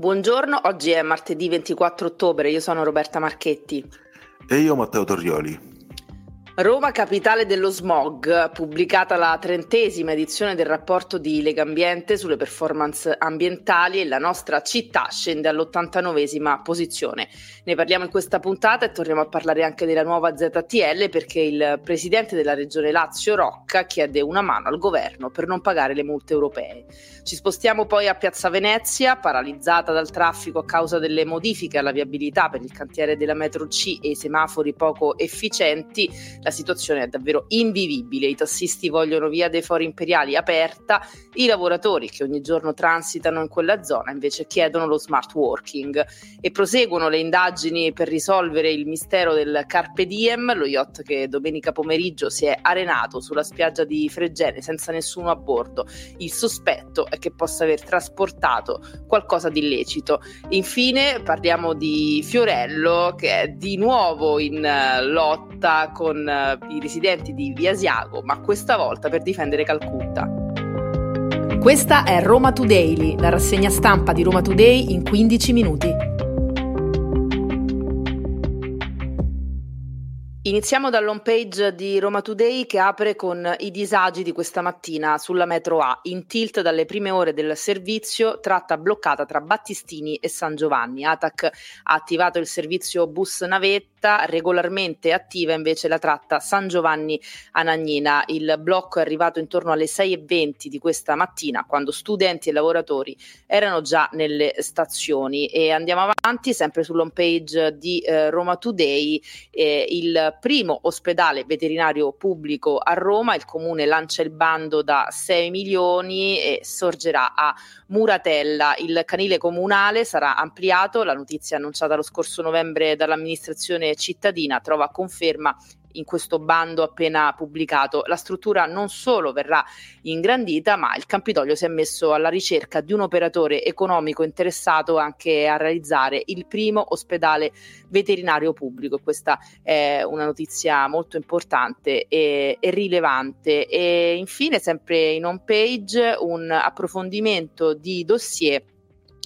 Buongiorno, oggi è martedì 24 ottobre, io sono Roberta Marchetti. E io Matteo Torrioli. Roma capitale dello smog, pubblicata la trentesima edizione del rapporto di Legambiente sulle performance ambientali e la nostra città scende all'89esima posizione. Ne parliamo in questa puntata e torniamo a parlare anche della nuova ZTL perché il presidente della regione Lazio Rocca chiede una mano al governo per non pagare le multe europee. Ci spostiamo poi a Piazza Venezia, paralizzata dal traffico a causa delle modifiche alla viabilità per il cantiere della metro C e i semafori poco efficienti. La situazione è davvero invivibile, i tassisti vogliono via dei fori imperiali aperta, i lavoratori che ogni giorno transitano in quella zona invece chiedono lo smart working e proseguono le indagini per risolvere il mistero del Carpe Diem, lo yacht che domenica pomeriggio si è arenato sulla spiaggia di Fregene senza nessuno a bordo. Il sospetto è che possa aver trasportato qualcosa di illecito. Infine parliamo di Fiorello che è di nuovo in eh, lotta con eh, i residenti di Via Asiago, ma questa volta per difendere Calcutta. Questa è Roma Today, la rassegna stampa di Roma Today in 15 minuti. Iniziamo dall'home page di Roma Today che apre con i disagi di questa mattina sulla metro A, in tilt dalle prime ore del servizio, tratta bloccata tra Battistini e San Giovanni. ATAC ha attivato il servizio bus navetta, regolarmente attiva invece la tratta San Giovanni Anagnina. Il blocco è arrivato intorno alle 6.20 di questa mattina, quando studenti e lavoratori erano già nelle stazioni. E andiamo avanti, sempre sull'home page di eh, Roma Today, eh, il primo ospedale veterinario pubblico a Roma, il comune lancia il bando da 6 milioni e sorgerà a Muratella. Il canile comunale sarà ampliato, la notizia annunciata lo scorso novembre dall'amministrazione cittadina trova conferma in questo bando appena pubblicato. La struttura non solo verrà ingrandita, ma il Campidoglio si è messo alla ricerca di un operatore economico interessato anche a realizzare il primo ospedale veterinario pubblico. Questa è una notizia molto importante e, e rilevante. E infine, sempre in home page, un approfondimento di dossier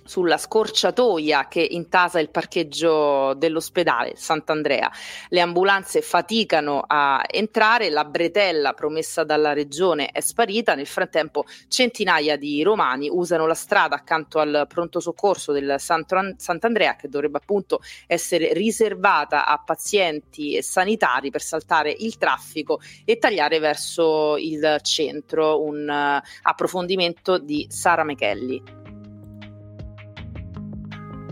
sulla scorciatoia che intasa il parcheggio dell'ospedale Sant'Andrea. Le ambulanze faticano a entrare, la bretella promessa dalla regione è sparita, nel frattempo centinaia di romani usano la strada accanto al pronto soccorso del Sant'Andrea che dovrebbe appunto essere riservata a pazienti e sanitari per saltare il traffico e tagliare verso il centro. Un uh, approfondimento di Sara Mechelli.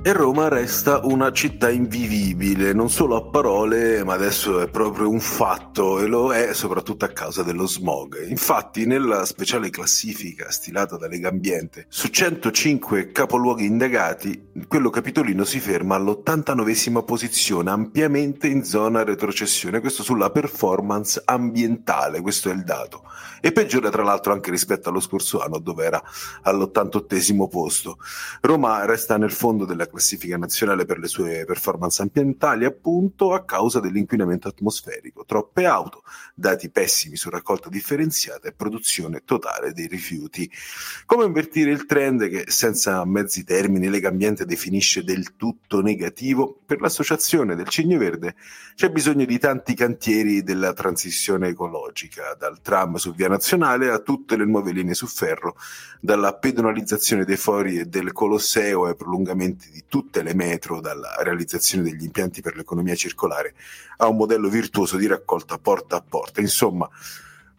E Roma resta una città invivibile, non solo a parole, ma adesso è proprio un fatto e lo è soprattutto a causa dello smog. Infatti, nella speciale classifica stilata da Legambiente, su 105 capoluoghi indagati, quello capitolino si ferma all'89 posizione, ampiamente in zona retrocessione, questo sulla performance ambientale, questo è il dato. E peggiora tra l'altro anche rispetto allo scorso anno, dove era all'88 posto. Roma resta nel fondo della classifica nazionale per le sue performance ambientali, appunto a causa dell'inquinamento atmosferico. Troppe auto, dati pessimi su raccolta differenziata e produzione totale dei rifiuti. Come invertire il trend che senza mezzi termini Legambiente definisce del tutto negativo? Per l'associazione del Cigno Verde c'è bisogno di tanti cantieri della transizione ecologica, dal tram su via nazionale a tutte le nuove linee su ferro, dalla pedonalizzazione dei fori e del Colosseo ai prolungamenti di tutte le metro, dalla realizzazione degli impianti per l'economia circolare a un modello virtuoso di raccolta porta a porta. Insomma,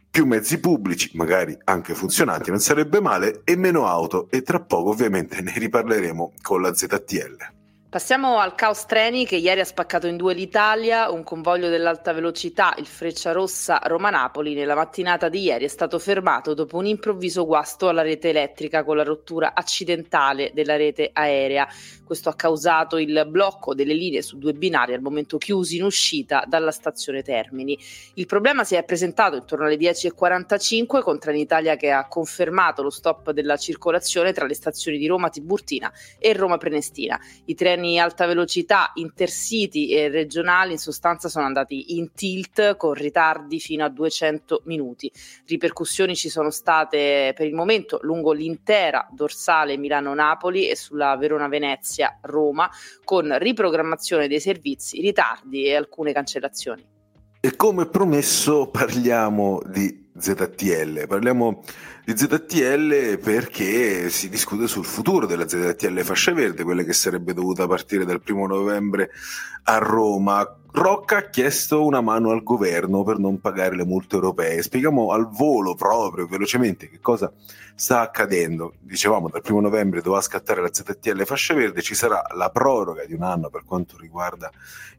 più mezzi pubblici, magari anche funzionanti, non sarebbe male, e meno auto, e tra poco ovviamente ne riparleremo con la ZTL. Passiamo al caos treni che ieri ha spaccato in due l'Italia, un convoglio dell'alta velocità, il Frecciarossa Roma-Napoli, nella mattinata di ieri è stato fermato dopo un improvviso guasto alla rete elettrica con la rottura accidentale della rete aerea. Questo ha causato il blocco delle linee su due binari al momento chiusi in uscita dalla stazione Termini. Il problema si è presentato intorno alle 10.45 con Trenitalia che ha confermato lo stop della circolazione tra le stazioni di Roma Tiburtina e Roma Prenestina. I treni treni alta velocità, intercity e regionali in sostanza sono andati in tilt con ritardi fino a 200 minuti. Ripercussioni ci sono state per il momento lungo l'intera dorsale Milano-Napoli e sulla Verona-Venezia-Roma con riprogrammazione dei servizi, ritardi e alcune cancellazioni. E come promesso parliamo di ZTL, parliamo di ZTL perché si discute sul futuro della ZTL fascia verde, quella che sarebbe dovuta partire dal primo novembre a Roma. Rocca ha chiesto una mano al governo per non pagare le multe europee. Spieghiamo al volo proprio velocemente che cosa sta accadendo. Dicevamo dal primo novembre doveva scattare la ZTL fascia verde, ci sarà la proroga di un anno per quanto riguarda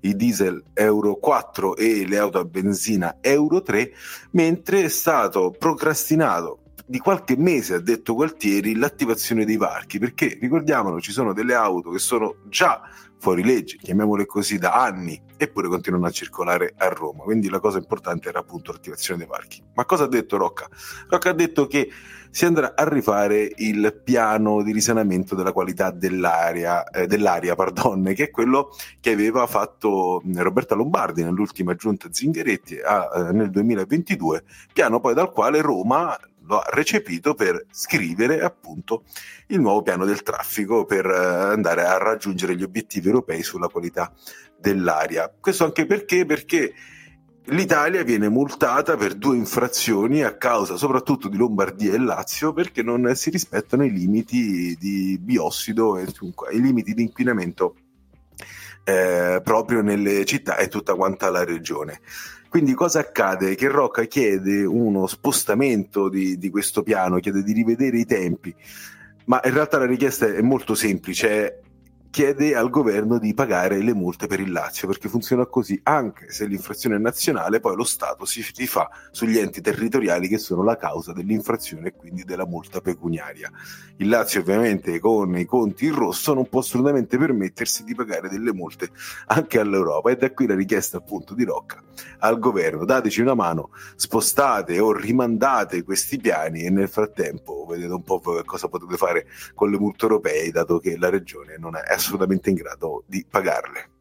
i diesel Euro 4 e le auto a benzina Euro 3, mentre è stato procrastinato di qualche mese, ha detto Gualtieri, l'attivazione dei varchi, perché ricordiamolo, ci sono delle auto che sono già fuori legge, chiamiamole così, da anni, eppure continuano a circolare a Roma. Quindi la cosa importante era appunto l'attivazione dei varchi. Ma cosa ha detto Rocca? Rocca ha detto che si andrà a rifare il piano di risanamento della qualità dell'aria, eh, dell'aria pardon, che è quello che aveva fatto Roberta Lombardi nell'ultima giunta Zingaretti a, eh, nel 2022, piano poi dal quale Roma lo ha recepito per scrivere appunto il nuovo piano del traffico per eh, andare a raggiungere gli obiettivi europei sulla qualità dell'aria. Questo anche perché? Perché l'Italia viene multata per due infrazioni a causa soprattutto di Lombardia e Lazio perché non si rispettano i limiti di biossido e i limiti di inquinamento eh, proprio nelle città e tutta quanta la regione. Quindi cosa accade? Che Rocca chiede uno spostamento di, di questo piano, chiede di rivedere i tempi, ma in realtà la richiesta è molto semplice, chiede al governo di pagare le multe per il Lazio, perché funziona così, anche se l'infrazione è nazionale, poi lo Stato si fa sugli enti territoriali che sono la causa dell'infrazione e quindi della multa pecuniaria. Il Lazio ovviamente con i conti in rosso non può assolutamente permettersi di pagare delle multe anche all'Europa e da qui la richiesta appunto di Rocca al governo, dateci una mano, spostate o rimandate questi piani e nel frattempo vedete un po' cosa potete fare con le multe europee, dato che la regione non è assolutamente in grado di pagarle.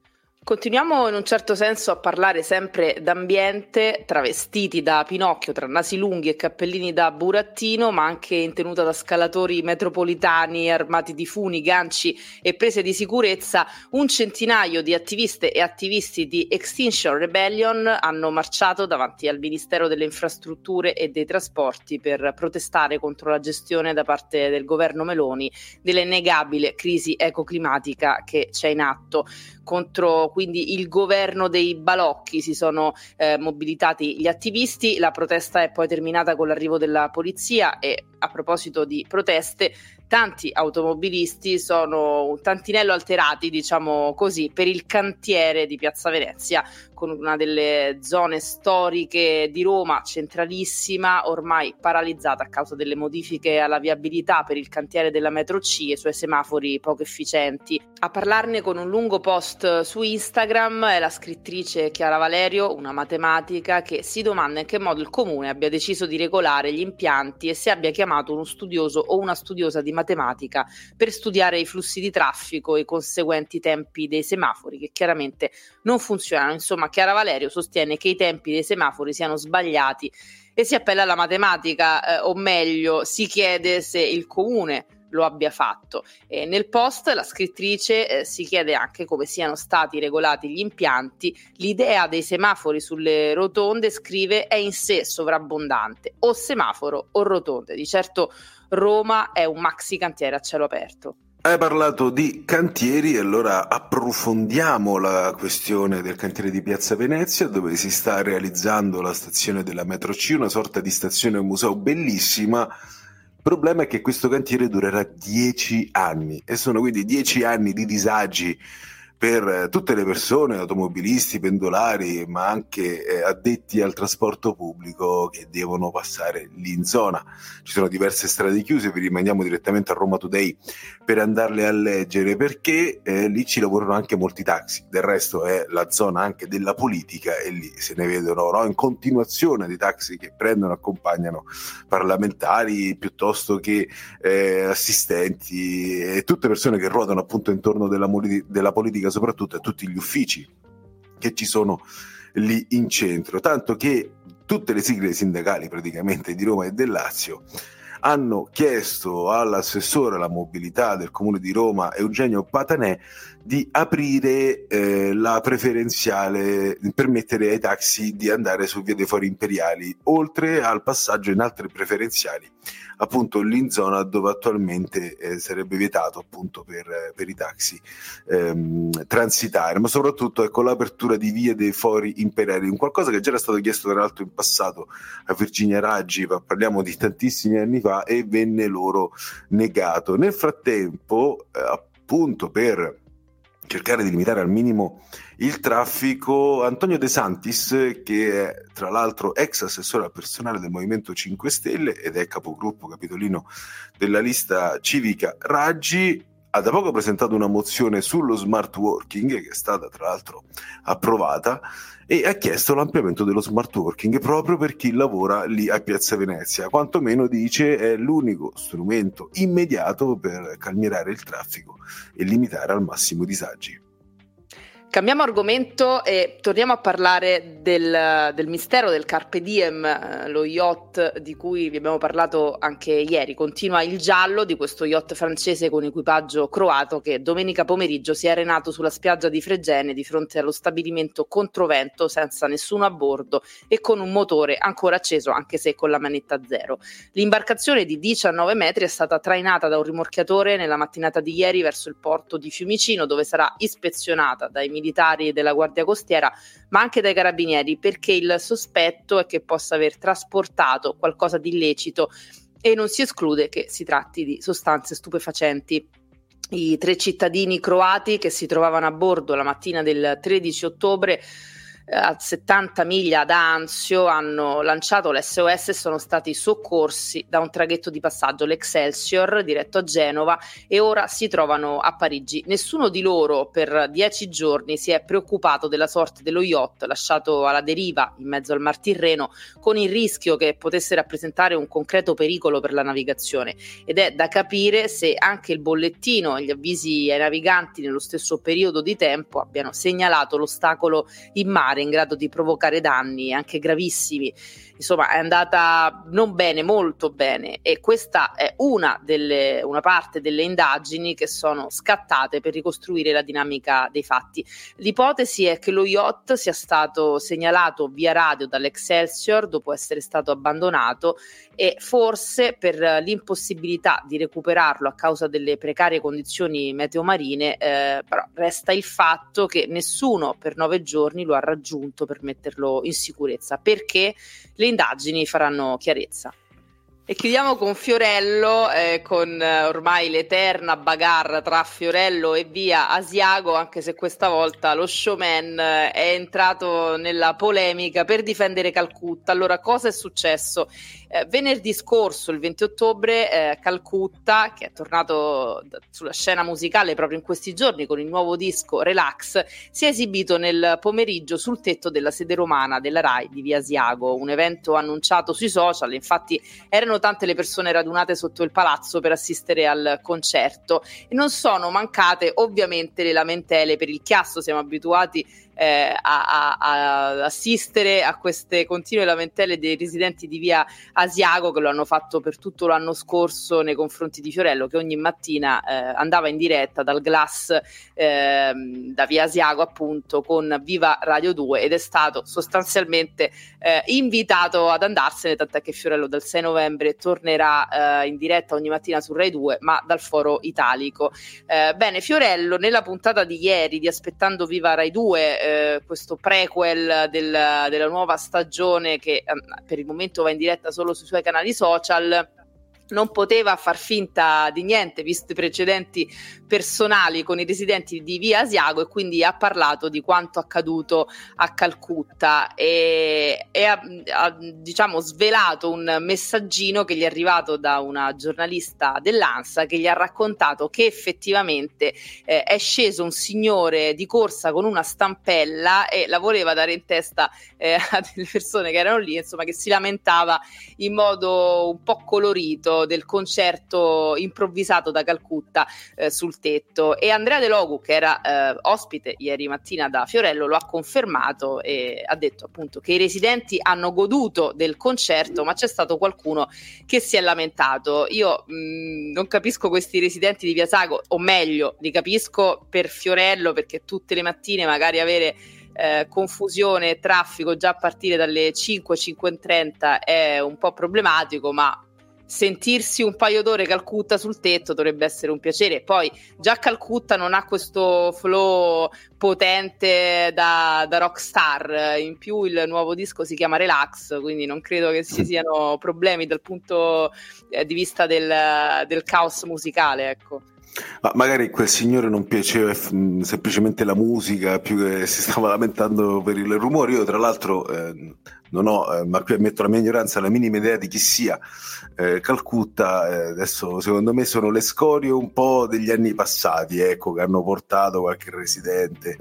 Continuiamo in un certo senso a parlare sempre d'ambiente, travestiti da Pinocchio, tra nasi lunghi e cappellini da burattino, ma anche in tenuta da scalatori metropolitani armati di funi, ganci e prese di sicurezza. Un centinaio di attiviste e attivisti di Extinction Rebellion hanno marciato davanti al Ministero delle Infrastrutture e dei Trasporti per protestare contro la gestione da parte del governo Meloni dell'innegabile crisi ecoclimatica che c'è in atto contro quindi il governo dei balocchi si sono eh, mobilitati gli attivisti, la protesta è poi terminata con l'arrivo della polizia e a proposito di proteste tanti automobilisti sono un tantinello alterati, diciamo così, per il cantiere di Piazza Venezia, con una delle zone storiche di Roma centralissima, ormai paralizzata a causa delle modifiche alla viabilità per il cantiere della metro C e i suoi semafori poco efficienti. A parlarne con un lungo post su Instagram è la scrittrice Chiara Valerio, una matematica che si domanda in che modo il comune abbia deciso di regolare gli impianti e se abbia chiamato uno studioso o una studiosa di matematica matematica per studiare i flussi di traffico e i conseguenti tempi dei semafori che chiaramente non funzionano. Insomma, Chiara Valerio sostiene che i tempi dei semafori siano sbagliati e si appella alla matematica, eh, o meglio, si chiede se il comune lo abbia fatto. E nel post la scrittrice eh, si chiede anche come siano stati regolati gli impianti. L'idea dei semafori sulle rotonde, scrive, è in sé sovrabbondante, o semaforo o rotonde. Di certo Roma è un maxi cantiere a cielo aperto. Hai parlato di cantieri allora approfondiamo la questione del cantiere di Piazza Venezia dove si sta realizzando la stazione della metro C, una sorta di stazione museo bellissima. Il problema è che questo cantiere durerà dieci anni e sono quindi dieci anni di disagi per tutte le persone, automobilisti, pendolari, ma anche eh, addetti al trasporto pubblico che devono passare lì in zona. Ci sono diverse strade chiuse, vi rimaniamo direttamente a Roma Today per andarle a leggere perché eh, lì ci lavorano anche molti taxi. Del resto è la zona anche della politica e lì se ne vedono no? in continuazione dei taxi che prendono e accompagnano parlamentari piuttosto che eh, assistenti e tutte persone che ruotano appunto intorno della, della politica soprattutto a tutti gli uffici che ci sono lì in centro, tanto che tutte le sigle sindacali praticamente di Roma e del Lazio hanno chiesto all'assessore alla mobilità del comune di Roma Eugenio Patanè di aprire eh, la preferenziale, permettere ai taxi di andare su via dei Fori Imperiali, oltre al passaggio in altre preferenziali, appunto lì in zona dove attualmente eh, sarebbe vietato appunto per, per i taxi ehm, transitare, ma soprattutto ecco l'apertura di vie dei Fori Imperiali, un qualcosa che già era stato chiesto tra l'altro in passato a Virginia Raggi, parliamo di tantissimi anni fa, e venne loro negato. Nel frattempo, eh, appunto per cercare di limitare al minimo il traffico. Antonio De Santis, che è tra l'altro ex assessore al personale del Movimento 5 Stelle ed è capogruppo capitolino della lista civica Raggi, ha da poco presentato una mozione sullo smart working, che è stata tra l'altro approvata, e ha chiesto l'ampliamento dello smart working proprio per chi lavora lì a Piazza Venezia. Quantomeno dice è l'unico strumento immediato per calmierare il traffico e limitare al massimo i disagi. Cambiamo argomento e torniamo a parlare del, del, mistero del Carpe Diem, eh, lo yacht di cui vi abbiamo parlato anche ieri. Continua il giallo di questo yacht francese con equipaggio croato che domenica pomeriggio si è arenato sulla spiaggia di Fregene di fronte allo stabilimento controvento senza nessuno a bordo e con un motore ancora acceso anche se con la manetta zero. L'imbarcazione di 19 metri è stata trainata da un rimorchiatore nella mattinata di ieri verso il porto di Fiumicino dove sarà ispezionata dai militari militari della Guardia Costiera, ma anche dai carabinieri, perché il sospetto è che possa aver trasportato qualcosa di illecito e non si esclude che si tratti di sostanze stupefacenti. I tre cittadini croati che si trovavano a bordo la mattina del 13 ottobre a 70 miglia da Anzio hanno lanciato l'SOS e sono stati soccorsi da un traghetto di passaggio, l'Excelsior, diretto a Genova e ora si trovano a Parigi. Nessuno di loro per dieci giorni si è preoccupato della sorte dello yacht lasciato alla deriva in mezzo al Mar Tirreno con il rischio che potesse rappresentare un concreto pericolo per la navigazione ed è da capire se anche il bollettino e gli avvisi ai naviganti nello stesso periodo di tempo abbiano segnalato l'ostacolo in mare in grado di provocare danni anche gravissimi. Insomma, è andata non bene, molto bene. E questa è una, delle, una parte delle indagini che sono scattate per ricostruire la dinamica dei fatti. L'ipotesi è che lo yacht sia stato segnalato via radio dall'Excelsior dopo essere stato abbandonato e forse per l'impossibilità di recuperarlo a causa delle precarie condizioni meteomarine, eh, però resta il fatto che nessuno per nove giorni lo ha raggiunto per metterlo in sicurezza, perché? le indagini faranno chiarezza. E chiudiamo con Fiorello, eh, con eh, ormai l'eterna bagarra tra Fiorello e via Asiago, anche se questa volta lo showman eh, è entrato nella polemica per difendere Calcutta. Allora, cosa è successo? Eh, venerdì scorso, il 20 ottobre, eh, Calcutta, che è tornato d- sulla scena musicale proprio in questi giorni con il nuovo disco Relax, si è esibito nel pomeriggio sul tetto della sede romana della RAI di Via Asiago, un evento annunciato sui social, infatti erano tante le persone radunate sotto il palazzo per assistere al concerto. E non sono mancate ovviamente le lamentele per il chiasso, siamo abituati eh, a, a, assistere a queste continue lamentele dei residenti di via Asiago che lo hanno fatto per tutto l'anno scorso nei confronti di Fiorello che ogni mattina eh, andava in diretta dal Glass eh, da via Asiago appunto con Viva Radio 2 ed è stato sostanzialmente eh, invitato ad andarsene tant'è che Fiorello dal 6 novembre tornerà eh, in diretta ogni mattina su Rai 2 ma dal foro italico. Eh, bene Fiorello nella puntata di ieri di Aspettando Viva Rai 2 eh, questo prequel del, della nuova stagione che eh, per il momento va in diretta solo sui suoi canali social non poteva far finta di niente, visto i precedenti personali con i residenti di Via Asiago e quindi ha parlato di quanto accaduto a Calcutta. E, e ha, ha, diciamo svelato un messaggino che gli è arrivato da una giornalista dell'ANSA che gli ha raccontato che effettivamente eh, è sceso un signore di corsa con una stampella e la voleva dare in testa eh, a delle persone che erano lì, insomma che si lamentava in modo un po' colorito del concerto improvvisato da Calcutta eh, sul tetto. E Andrea De Logu che era eh, ospite ieri mattina da Fiorello lo ha confermato e ha detto appunto che i residenti hanno goduto del concerto ma c'è stato qualcuno che si è lamentato. Io mh, mm, non capisco questi residenti di Piasago o meglio li capisco per Fiorello perché tutte le mattine magari avere eh, confusione e traffico già a partire dalle 5, 5.30 è un po' problematico, ma sentirsi un paio d'ore Calcutta sul tetto dovrebbe essere un piacere. Poi già Calcutta non ha questo flow potente da, da rockstar, in più il nuovo disco si chiama Relax, quindi non credo che ci siano problemi dal punto eh, di vista del, del caos musicale. Ecco. Ma magari quel signore non piaceva f- semplicemente la musica, più che si stava lamentando per il rumore. Io, tra l'altro, eh, non ho, eh, ma qui ammetto la mia ignoranza, la minima idea di chi sia eh, Calcutta. Eh, adesso, secondo me, sono le scorie un po' degli anni passati, ecco, che hanno portato qualche residente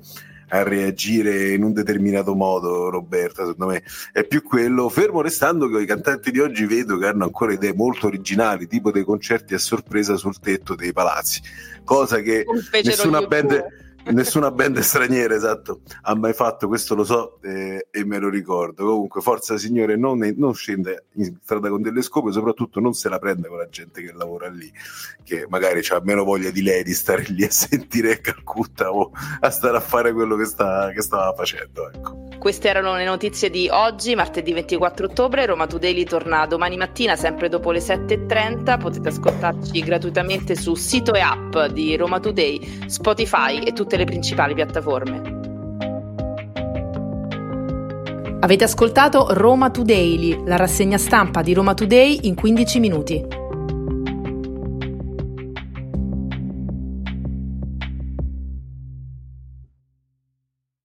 a reagire in un determinato modo, Roberta, secondo me è più quello, fermo restando che i cantanti di oggi vedo che hanno ancora idee molto originali, tipo dei concerti a sorpresa sul tetto dei palazzi, cosa che nessuna band nessuna band straniera esatto ha mai fatto questo lo so eh, e me lo ricordo comunque forza signore non, non, scende in strada con delle scope soprattutto non se la prende con la gente che lavora lì che magari ha meno voglia di lei di stare lì a sentire Calcutta o a stare a fare quello che, sta, che stava facendo ecco. Queste erano le notizie di oggi martedì 24 ottobre Roma Today torna domani mattina sempre dopo le 7.30 potete ascoltarci gratuitamente su sito e app di Roma Today Spotify e tutte le principali piattaforme. Avete ascoltato Roma Today, la rassegna stampa di Roma Today in 15 minuti.